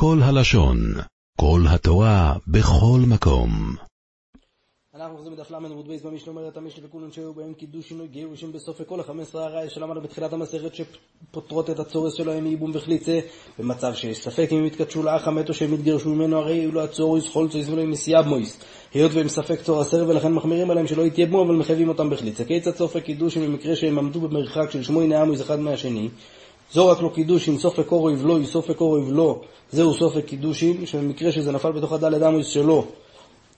כל הלשון, כל התורה, בכל מקום. אנחנו חוזרים בדף ל' עמוד בית במשנה אומרת המשנה וכולן שהיו בהם קידושין או גירושין בספק כל החמש עשרה הרעי שלמדנו בתחילת המסכת שפוטרות את הצרות שלהם מייבום וחליצה במצב שיש ספק אם הם יתקדשו לאח המת או שהם יתגרשו ממנו הרי אלו הצרות חולצות ולא מתייבמות היות והם ספק צור הסר ולכן מחמירים עליהם שלא יתייבמו אבל מחייבים אותם בחליצה. כיצד ספק קידושין במקרה שהם עמדו במרחק של שמונה אמות אחד מהשני זרק לה קידושין, ספק קרוב לו, ספק קרוב לה, זהו ספק קידושין, שבמקרה שזה נפל בתוך הדלת אמות שלו,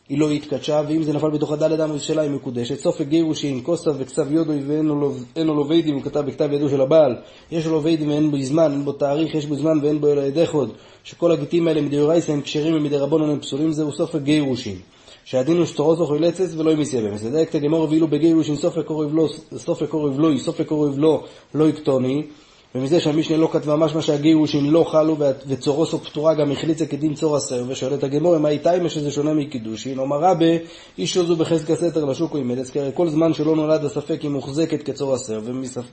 היא לא התקדשה, ואם זה נפל בתוך הדלת אמות שלה היא מקודשת. ספק גירושין, כתב בכתב ידו ואין עליו עדים, הוא כתב בכתב ידו של הבעל, יש עליו עדים ואין בו זמן, אין בו תאריך, יש בו זמן ואין בו אלא עד אחד, שכל הגיטים האלה מדאורייתא הם כשרים ומדרבנן הם פסולים, זהו ספק גירושין. שהדין הוא שצרתה חולצת ולא מתייבמת. מדייקת הגמרא ואילו בגירושין ספק קרוב לה, סופק אוריב לא, סופק אוריב לא, לא יקטוני. ומזה שהמשנה לא כתבה משמע שהגירושין לא חלו וצורוסו פטורה גם החליצה כדין צור הסר ושואלת הגמור מה איתיימה שזה שונה מקידושין? אומר רבה איש עוזו בחזקה סתר לשוק או אימדס כי הרי כל זמן שלא נולד הספק היא מוחזקת כצור הסר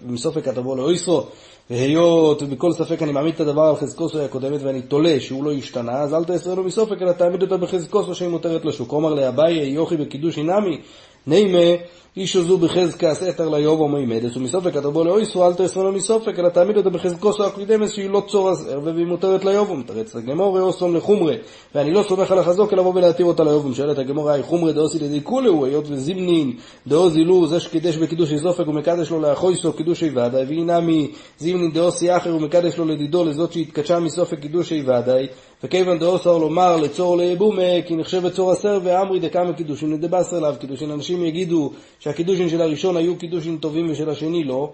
ומסופק תבוא לאויסרו והיות ובכל ספק אני מעמיד את הדבר על חזקוסו הקודמת ואני תולה שהוא לא השתנה אז אל תעשרה לו מסופק אלא תעמיד אותה בחזקוסו שהיא מותרת לשוק. אומר לאביי יוכי בקידושין נמי נימה אישו זו בחזקה סתר ליובו מימדס, ומסופק כתבו לאויסו, אל תעשו לו מסופק, אלא תעמיד אותו בחזקוסו הקלידמס, שהיא לא צור הזר, והיא מותרת ליובו, מתרץ הגמורי אוסום לחומרי, ואני לא סומך על החזוק, אלא לבוא ולהתיר אותה ליובו, שואלת הגמורי, היי חומרי דאוסי לידי כולהו, היות וזימנין, דאוזי לו, זה שקידש בקידושי סופק, ומקדש לו לאחויסו קידושי ודאי, והיא נמי זימנין דאוסי אחר, ומקדש לו לדידו, לזאת שהתקדשה מסופק קידושי ודאי, וכיוון דאוסר לומר לצור ליבומה, כי נחשבת צור הסר ואמרי דקאמה קידושין לדבשר לאו קידושין. אנשים יגידו שהקידושין של הראשון היו קידושין טובים ושל השני לא,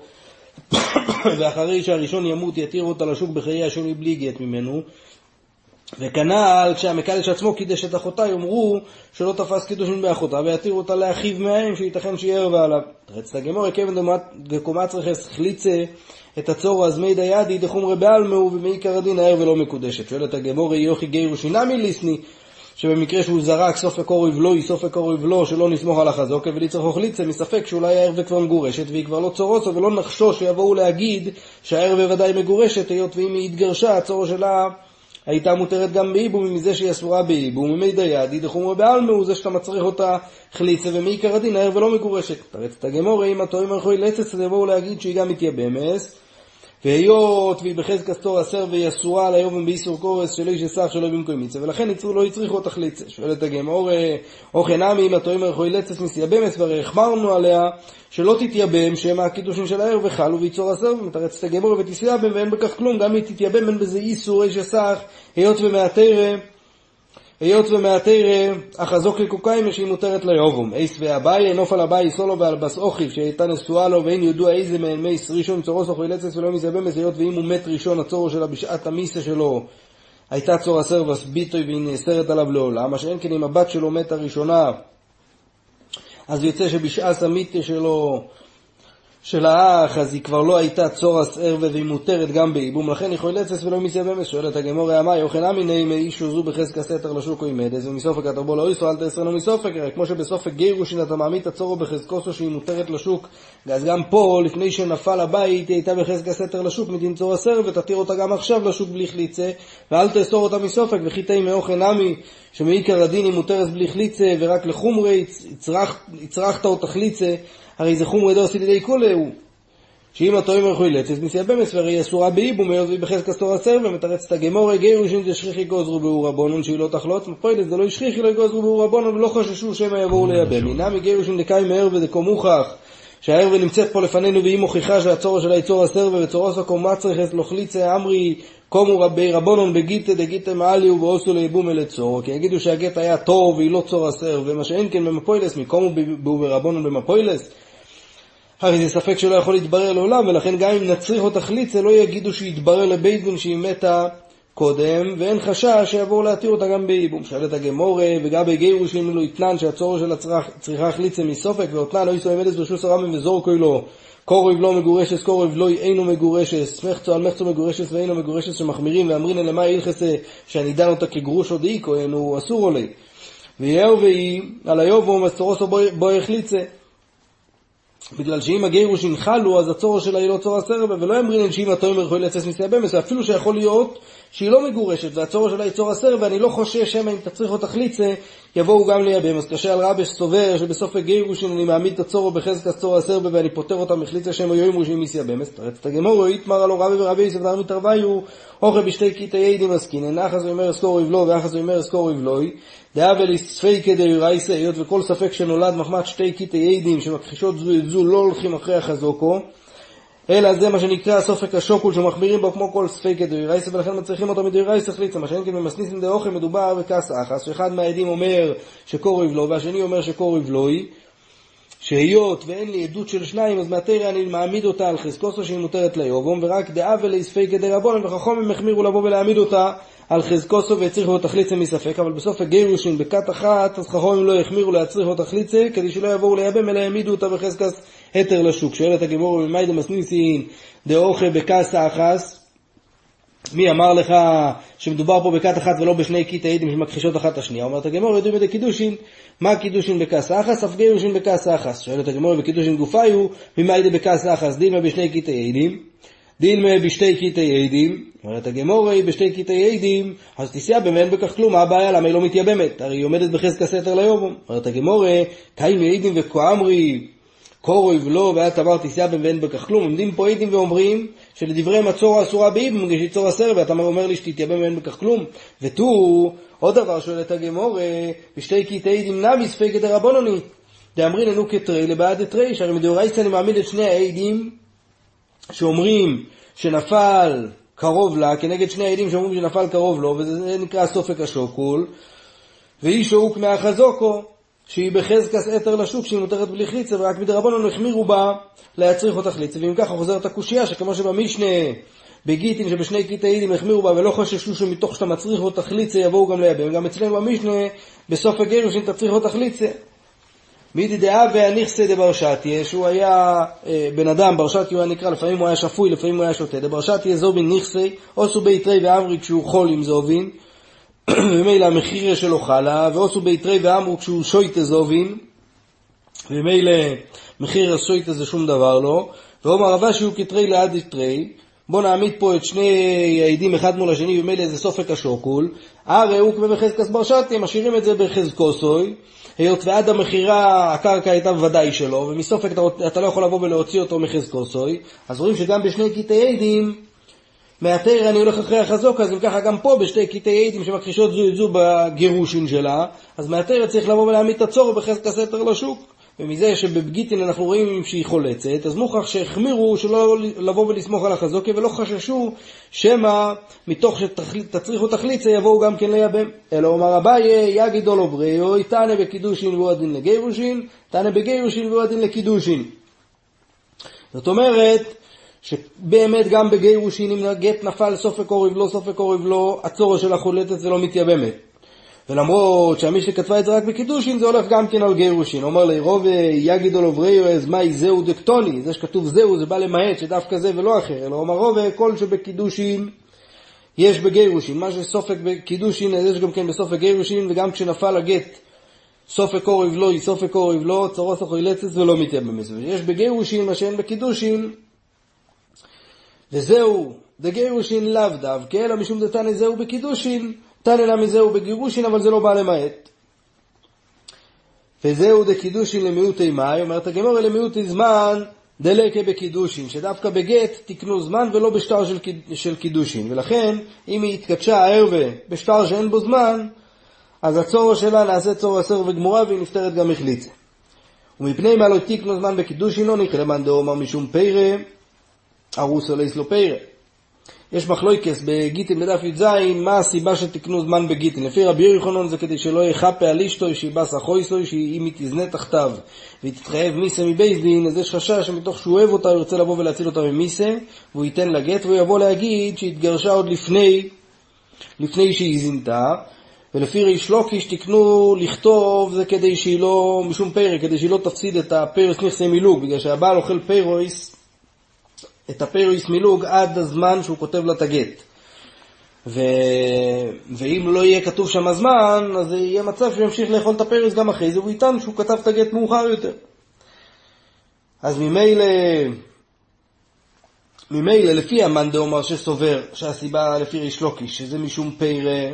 ואחרי שהראשון ימות יתיר אותה לשוק בחיי השני בלי גט ממנו. וכנ"ל כשהמקדש עצמו קידש את אחותה יאמרו שלא תפס קידושין באחותה ויתיר אותה לאחיו מהם שייתכן שיהיה ערבה עליו. רצת הגמור כיוון דקומת רכס חליצה את הצור אז מי דיידי דחומרי בעלמו ומעיקר הדין הער ולא מקודשת. שואלת הגמור יוכי גירו שינמי ליסני שבמקרה שהוא זרק סופק אוריב לא, סופק אוריב לא, שלא נסמוך על החזוק, וליצר אוכליצה מספק שאולי הערווה כבר מגורשת, והיא כבר לא צורוסו, ולא נחשוש שיבואו להגיד שהערווה ודאי מגורשת, היות ואם היא התגרשה, הצור שלה הייתה מותרת גם באיבום מזה שהיא אסורה באיבום, וממי דיידי דחומר בעלמה הוא זה שאתה מצריך אותה חליצה, ומעיקר הדין הערווה לא מגורשת. תרץ את הגמור, אם התורים הלכוי לצץ, יבואו להגיד שהיא גם מתייבמס, והיות והיא בחזקת סתור הסר והיא אסורה על היובם באיסור קורס של איש אסך שלא במקום מצווה, ולכן יצרו לא הצריכו אותך ליצה. שואלת הגמור, אוכן עמי אם התוים ערכו לצס מסייבמס, והרי החמרנו עליה שלא תתייבם, שהם הקידושים של הער וחלו ויצור הסר, ומתרץ את הגמור ותסייבם ואין בכך כלום, גם אם תתייבם אין בזה איסור איש אסך, היות ומעתרה היות ומעתר החזוק לקוקאימה שהיא מותרת ליובום. אייס ואביי, נוף על אביי סולו ועל בס אוכיב שהייתה נשואה לו ואין ידוע איזה מהם מייס ראשון צורוס אוכי לצס ולא מזבמס היות ואם הוא מת ראשון הצורו שלה בשעת המיסה שלו הייתה צור הסרבס ביטוי והיא נאסרת עליו לעולם. מה שאין כן אם הבת שלו מתה ראשונה אז יוצא שבשעת המיתה שלו של האח, אז היא כבר לא הייתה צורס ערווה והיא מותרת גם בייבום, לכן היא חולצס ולא מסייבמס, שואלת הגמור ימי, אוכל אמיני מאישו זו בחזקה סתר לשוק או אימדס, ומסופק התרבו לא איסו, אל תעשרנו מסופק, כמו שבסופק גירושין אתה מעמיד את הצורו בחזקוסו שהיא מותרת לשוק, אז גם פה, לפני שנפל הבית, היא הייתה בחזקה סתר לשוק מדין צור הסר, ותתיר אותה גם עכשיו לשוק בלי חליצה, ואל תאסור אותה מסופק, וכי תהי מאוכל נמי, שמעיקר הדין היא מותרת בלי חליצה, ורק לחומרי, הצרכת אותה חליצה, הרי זה חומרי דוסי לידי כולהו. שאם התורים הלכו ילצת מסייבמס והרי אסורה באיבום היות והיא בחזק אסתור הסר ומתרץ את הגמורי גירושין דשכיחי גוזרו באור רבונון שהיא לא תחלוץ. מפוילס זה לא השכיחי לא יגוזרו באור רבונון ולא חששו שמא יבואו לייבם הנה מגירושין דקאי מהר ודקו מוכח שהערווה נמצאת פה לפנינו והיא מוכיחה שהצורו של היצור הסר וצורו סקו מצרכת לוחליצה אמרי קומו רבי רבונון בגיתא דגיתא מעליו ועושו לייבום אל צור כי יגידו שהגט היה טוב והיא לא צור הסר ומה שאין כן במפוילס מקומו ברבונון במפוילס הרי זה ספק שלא יכול להתברר לעולם, ולכן גם אם נצריך או תחליט, זה לא יגידו שיתברר לבית דין שהיא מתה קודם, ואין חשש שיבואו להתיר אותה גם בייבום. שואלת הגמורה, וגם בגירוש אם לא יתנן שהצורך של הצריכה חליצה מסופק, ואותנן לא יסוי עמדס ברשוס הרמם וזורקוי לו. קורב לא מגורשס, קורב לא אינו מגורשס, מחצו על מחצו מגורשס ואינו מגורשס שמחמירים ואמרינן למה שאני דן אותה כגרוש או דאיקו, הוא אסור עולה. ויהו והיא על היובו מסתורוסו בו החליצה. בגלל שאם הגירוש ינחלו, אז הצורו שלה היא לא צור הסרבה, ולא יאמרינן שאם התוים יכול לצאת מסייבמס, אפילו שיכול להיות שהיא לא מגורשת, והצורך שלה היא צור הסר, ואני לא חושש שמא אם תצריך או תחליצה, יבואו גם. אז קשה על רבי סובר שבסוף הגירושין אני מעמיד את הצורו בחזקת צור הסר, ואני פוטר אותם מחליצה היו שאם יסייבם. אז תרץ את הגמורו, איתמר הלא רבי ורבי יוסף דרמי מתרוויו, אוכל בשתי קטעי עדים עסקינן, אחז ואומר אסקור יבלו, ואחז ואומר אסקור יבלוי, דאבל ספיקא דאורייסא, היות וכל ספק שנולד מחמת שתי קטעי עדים שמכחישות זו את זו לא הולכים אחרי החזוקו, אלא זה מה שנקרא סופק השוקול שמחמירים בו כמו כל ספקא דאורייסא ולכן מצריכים אותו מדאורייסא חליצה, מה שאין כן במסניסים דאוכל מדובר בכס אחס, שאחד מהעדים אומר שקור יבלו והשני אומר שקור יבלוי, שהיות ואין לי עדות של שניים, אז מהתרא אני מעמיד אותה על חזקוסו שהיא מותרת ליובום, ורק דאבה ליספי דרבנן, וחכמים החמירו לבוא ולהעמיד אותה על חזקוסו והצריכו לו תחליצה מספק, אבל בסוף הגירושין בכת אחת, אז חכמים לא החמירו להצריכו תחליצה, כדי שלא יבואו לייבם, אלא העמידו אותה בחזקס היתר לשוק. שואלת הגמור, ממאי דמסניסין דאוכל בכסה אחס, מי אמר לך שמדובר פה בכת אחת ולא בשני קטעי עדים שמכחישות אחת את השנייה? אומרת הגמור, יודעים את הקידושין, מה קידושין בכס אחס? אף גירושין בכס אחס. שואלת הגמור, וקידושין גופיו, ממאי בכס אחס, דילמה בשני קטעי עדים, דילמה בשתי קטעי עדים, אומרת הגמור, בשתי קטעי עדים, אז תסיע במאין בכך כלום, מה הבעיה? למה היא לא מתייבמת? הרי היא עומדת בחזקה סתר ליום. אומרת הגמור, קיימי עדים וכואמרי, קורוי ולא, והיה תמר תסיע ואין בכך כלום. עומדים פה עדים ואומרים שלדברי מצור אסורה באיבם, כשהיא צור הסר, ואתה אומר לי שתתייבם ואין בכך כלום. ותו, עוד דבר שואלת הגמור, בשתי קטעי עדים נמי ספקא דרבנוני. דאמרין לנו כתרי לבעד אתרי, שהרי מדאורייסא אני מעמיד את שני העדים שאומרים שנפל קרוב לה, כנגד שני העדים שאומרים שנפל קרוב לו, וזה נקרא סופק השוקול, ואיש שוק מהחזוקו. שהיא בחזקס אתר לשוק, שהיא מותרת בלי חליצה, ורק מדרבנון החמירו בה להצריך אותה חליצה. ואם ככה חוזרת הקושייה, שכמו שבמשנה בגיטין שבשני קטעים החמירו בה ולא חששו שמתוך שאתה מצריך אותה חליצה יבואו גם לייבם. גם אצלנו במשנה, בסוף הגירוש, אם תצריך אותה חליצה. מידי דאה והניכסה דברשתיה, שהוא היה אה, בן אדם, ברשתיה הוא היה נקרא, לפעמים הוא היה שפוי, לפעמים הוא היה שותה. דברשתיה זובין ניכסה, עושו ביתרי ואמרי כשהוא חול עם זובין, וממילא המחיר שלו חלה, ועושו ביתרי ואמרו כשהוא שויטה זובין, וממילא מחיר השויטה זה שום דבר לא, ואומר רבה שהוא כתרי לעד יתרי, בוא נעמיד פה את שני העדים אחד מול השני, וממילא זה סופק השוקול, הרי הוא כמו בחזקס ברשתי, משאירים את זה בחזקוסוי, היות ועד המכירה הקרקע הייתה בוודאי שלו, ומסופק אתה, אתה לא יכול לבוא ולהוציא אותו מחזקוסוי, אז רואים שגם בשני קטעי עדים מהתרא אני הולך אחרי החזוק, אז אם ככה גם פה בשתי קטעי עדים שמכחישות זו את זו בגירושין שלה, אז מהתרא צריך לבוא ולהעמיד את הצורך בחזק הסתר לשוק. ומזה שבבגיטין אנחנו רואים שהיא חולצת, אז מוכרח שהחמירו שלא לבוא ולסמוך על החזוקה ולא חששו שמא מתוך שתצריכו תחליצה יבואו גם כן לייבם. אלא אומר אביי, יגיד אולו בריאו, תנא בקידושין והוא הדין לגירושין, תנא בגירושין והוא הדין לקידושין. זאת אומרת, שבאמת גם בגירושין אם הגט נפל סופק אוריב לא סופק אוריב לא, הצורך שלה חולטת ולא מתייבמת. ולמרות שהמישנה כתבה את זה רק בקידושין, זה הולך גם כן על גירושין. אומר לי, רוב יגידו לו בריאו אז מאי זהו דקטוני, זה שכתוב זהו זה בא למעט, שדווקא זה ולא אחר, אלא אומר רוב כל שבקידושין יש בגירושין, מה שסופק בקידושין, יש גם כן בסופק גירושין, וגם כשנפל הגט סופק אוריב לא, סופק אוריב לא, צורו סוכו ילצס ולא מתייבם מזה. יש בגירושין מה שאין בקידושין, וזהו דגירושין לאו דווקא, אלא משום דתנא זהו בקידושין, תנא נמי זהו בגירושין, אבל זה לא בא למעט. וזהו דקידושין למיעוטי מאי, אומרת הגמור למיעוטי זמן דלקה בקידושין, שדווקא בגט תקנו זמן ולא בשטר של, של קידושין, ולכן אם היא התקדשה הערווה בשטר שאין בו זמן, אז הצורו שלה נעשה צור עשר וגמורה והיא נפטרת גם החליצה. ומפני מה לא תקנו זמן בקידושין לא מאן דאומר משום פרא ארוסו לאיסלו פיירה. יש מחלויקס בגיטין בדף י"ז, מה הסיבה שתקנו זמן בגיטין. לפי רבי יוחנן זה כדי שלא יחפה על אשתו, שיבס אחויסוי, שאם היא תזנה תחתיו והיא תתחייב מיסה מבייס דין, אז יש חשש שמתוך שהוא אוהב אותה, הוא ירצה לבוא ולהציל אותה ממיסה, והוא ייתן לה גט, והוא יבוא להגיד שהתגרשה עוד לפני, לפני שהיא זינתה. ולפי ריש לוקיש תקנו לכתוב זה כדי שהיא לא, משום פרק, כדי שהיא לא תפסיד את הפרס נכסי מילוג, בגלל שהבעל אוכל פרויס את הפירות מלוג עד הזמן שהוא כותב לה את הגט. ו... ואם לא יהיה כתוב שם הזמן, אז יהיה מצב שהוא ימשיך לאכול את הפירות גם אחרי זה, והוא יטען שהוא כתב את הגט מאוחר יותר. אז ממילא ממילא, לפי המאן דאמר שסובר שהסיבה לפי ריש לקיש, שזה משום פירי,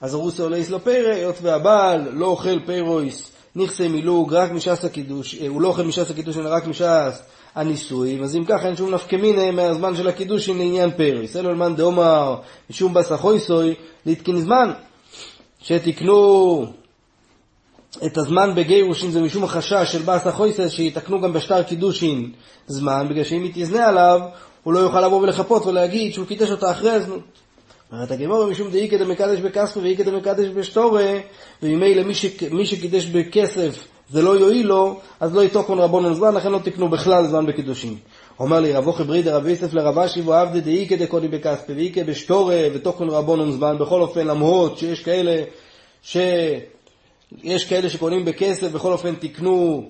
אז הא לית לה פירי, היות והבעל לא אוכל פירות נכסי מלוג רק משעת הקידוש, אה, הוא לא אוכל משעת הקידוש, אלא רק משעת הנישואים, אז אם ככה אין שום נפקא מינה מהזמן של הקידושין לעניין פירות. אלא למאן דאמר משום בת אחותו, ליתקון זמן, שתקנו את הזמן בגירושין זה משום החשש של בת אחותו שיתקנו גם בשטר קידושין זמן, בגלל שאם היא תזנה עליו, הוא לא יוכל לבוא ולחפות ולהגיד שהוא קידש אותה אחרי הזנות. אומרת הגמרא משום דאיכא דמקדש בכספא ואיכא דמקדש בשטרא, וממילא מי, שקידש בכסף זה לא יועיל לו, אז לא תקינו רבנן זמן, לכן לא תקנו בכלל זמן בקידושין. אומר לי רבו חברי דרב יוסף לרב אשי ועבדי דאיקא דקודי בכספי ואיקא בשטורי ותוקון רבונן זמן, בכל אופן למרות שיש כאלה ש... יש כאלה שקונים בכסף, בכל אופן תקנו,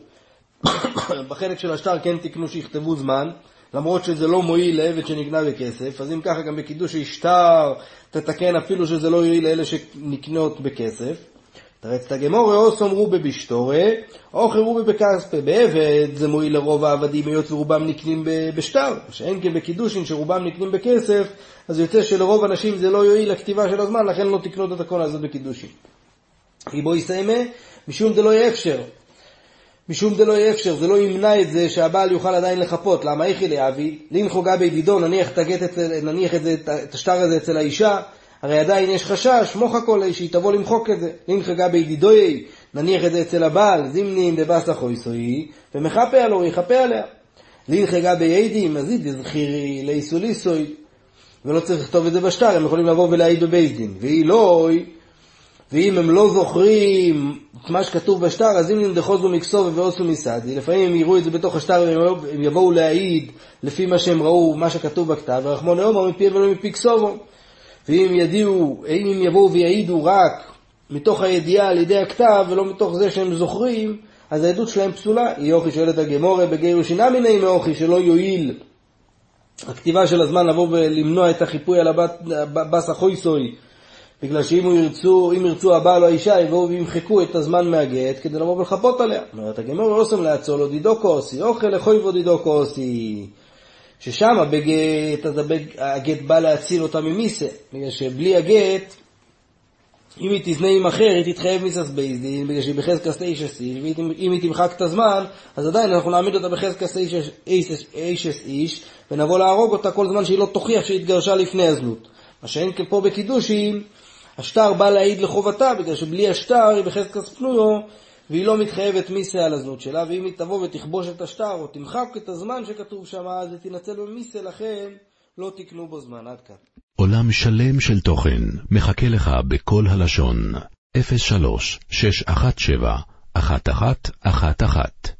בחלק של השטר כן תקנו שיכתבו זמן, למרות שזה לא מועיל לעבד שנקנה בכסף, אז אם ככה גם בקידוש השטר תתקן אפילו שזה לא יועיל לאלה שנקנות בכסף. תרץ את הגמור, או סומרו בבשטורי, או חירו בכספי. בעבד זה מועיל לרוב העבדים, היות ורובם נקנים בשטר, שאין כן בקידושין שרובם נקנים בכסף, אז יוצא שלרוב אנשים זה לא יועיל לכתיבה של הזמן, לכן לא תקנו את הכל הזה בקידושין. ריבו יסיימה, משום דלא יהיה אפשר. משום דלא יהיה אפשר, זה לא ימנע את זה שהבעל יוכל עדיין לחפות. למה איכי לאבי? לינכו גבי דידו, נניח, תגט, נניח את, זה, את השטר הזה אצל האישה, הרי עדיין יש חשש, מוך הכל, שהיא תבוא למחוק את זה. לינכו גבי דידוי, נניח את זה אצל הבעל, זימנין דבסה חויסוי, ומחפה עלו, יכפה עליה. לינכו גבי עדים, אז אידי זכירי לאיסוליסוי, ולא צריך לכתוב את זה בשטר, הם יכולים לבוא ולהעיד בבית דין. והיא לא, ואם הם לא זוכרים את מה שכתוב בשטר, אז אם נמדחוזו מקסוב ועושו מסעדי, לפעמים הם יראו את זה בתוך השטר והם יבואו להעיד לפי מה שהם ראו, מה שכתוב בכתב, ורחמון לאומר מפי ולא מפי קסובו. ואם ידיעו, אם הם יבואו ויעידו רק מתוך הידיעה על ידי הכתב ולא מתוך זה שהם זוכרים, אז העדות שלהם פסולה. יוכי שואלת הגמורה בגירושין מיני מאוכי שלא יועיל הכתיבה של הזמן לבוא ולמנוע את החיפוי על הבס החויסוי בגלל שאם ירצו, אם ירצו הבעל או האישה, יבואו וימחקו את הזמן מהגט כדי לבוא ולחפות עליה. אומרת הגמור לא עושים לעצור לו דידו כוסי, אוכל לחויבו דידו כוסי. ששם בגט, הגט בא להציל אותה ממיסה. בגלל שבלי הגט, אם היא תזנה עם אחר, היא תתחייב מיסס בייסדין, בגלל שהיא בחזקס אישס איש, ואם היא תמחק את הזמן, אז עדיין אנחנו נעמיד אותה בחזקס אישס איש, ונבוא להרוג אותה כל זמן שהיא לא תוכיח שהיא התגרשה לפני הזנות. מה שאין פה בקידושים, השטר בא להעיד לחובתה, בגלל שבלי השטר היא בחזקת פנויו, והיא לא מתחייבת מיסה על הזנות שלה, ואם היא תבוא ותכבוש את השטר, או תמחק את הזמן שכתוב שם, אז היא תנצל במיסה, לכן לא תקנו בו זמן. עד כאן. עולם שלם של תוכן מחכה לך בכל הלשון, 03 617 1111